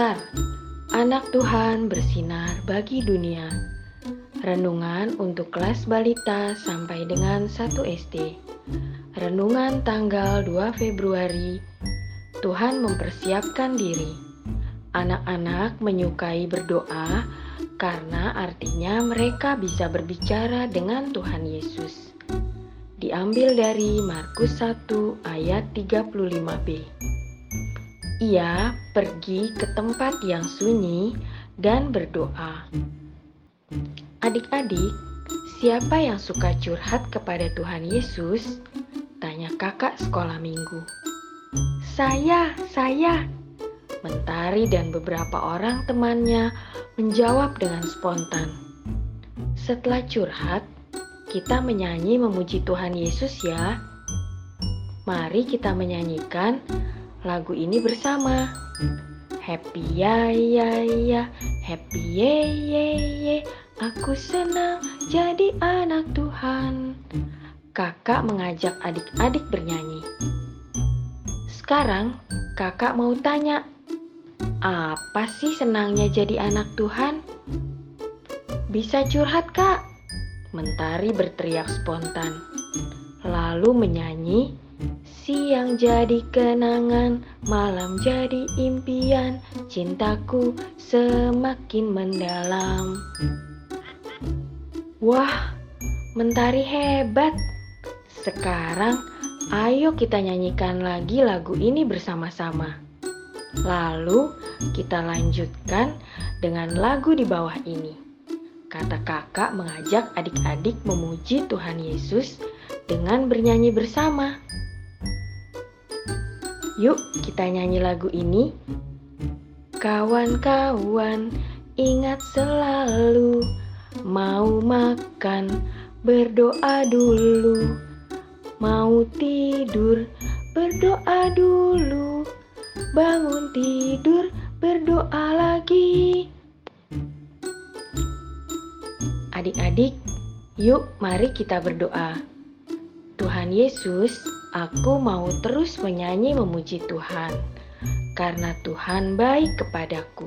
Anak Tuhan bersinar bagi dunia. Renungan untuk kelas balita sampai dengan 1 SD. Renungan tanggal 2 Februari. Tuhan mempersiapkan diri. Anak-anak menyukai berdoa karena artinya mereka bisa berbicara dengan Tuhan Yesus. Diambil dari Markus 1 ayat 35b. Ia pergi ke tempat yang sunyi dan berdoa. Adik-adik, siapa yang suka curhat kepada Tuhan Yesus? Tanya kakak sekolah minggu. Saya, saya. Mentari dan beberapa orang temannya menjawab dengan spontan. Setelah curhat, kita menyanyi memuji Tuhan Yesus ya. Mari kita menyanyikan lagu ini bersama. Happy ya ya ya, happy ye ye ye, aku senang jadi anak Tuhan. Kakak mengajak adik-adik bernyanyi. Sekarang kakak mau tanya, apa sih senangnya jadi anak Tuhan? Bisa curhat kak? Mentari berteriak spontan. Lalu menyanyi, Siang jadi kenangan, malam jadi impian, cintaku semakin mendalam. Wah, mentari hebat. Sekarang, ayo kita nyanyikan lagi lagu ini bersama-sama. Lalu, kita lanjutkan dengan lagu di bawah ini. Kata kakak mengajak adik-adik memuji Tuhan Yesus dengan bernyanyi bersama. Yuk kita nyanyi lagu ini. Kawan-kawan, ingat selalu mau makan, berdoa dulu. Mau tidur, berdoa dulu. Bangun tidur, berdoa lagi. Adik-adik, yuk mari kita berdoa. Tuhan Yesus, Aku mau terus menyanyi memuji Tuhan, karena Tuhan baik kepadaku.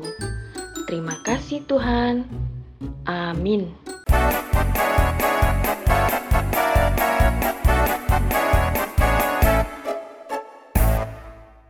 Terima kasih, Tuhan. Amin.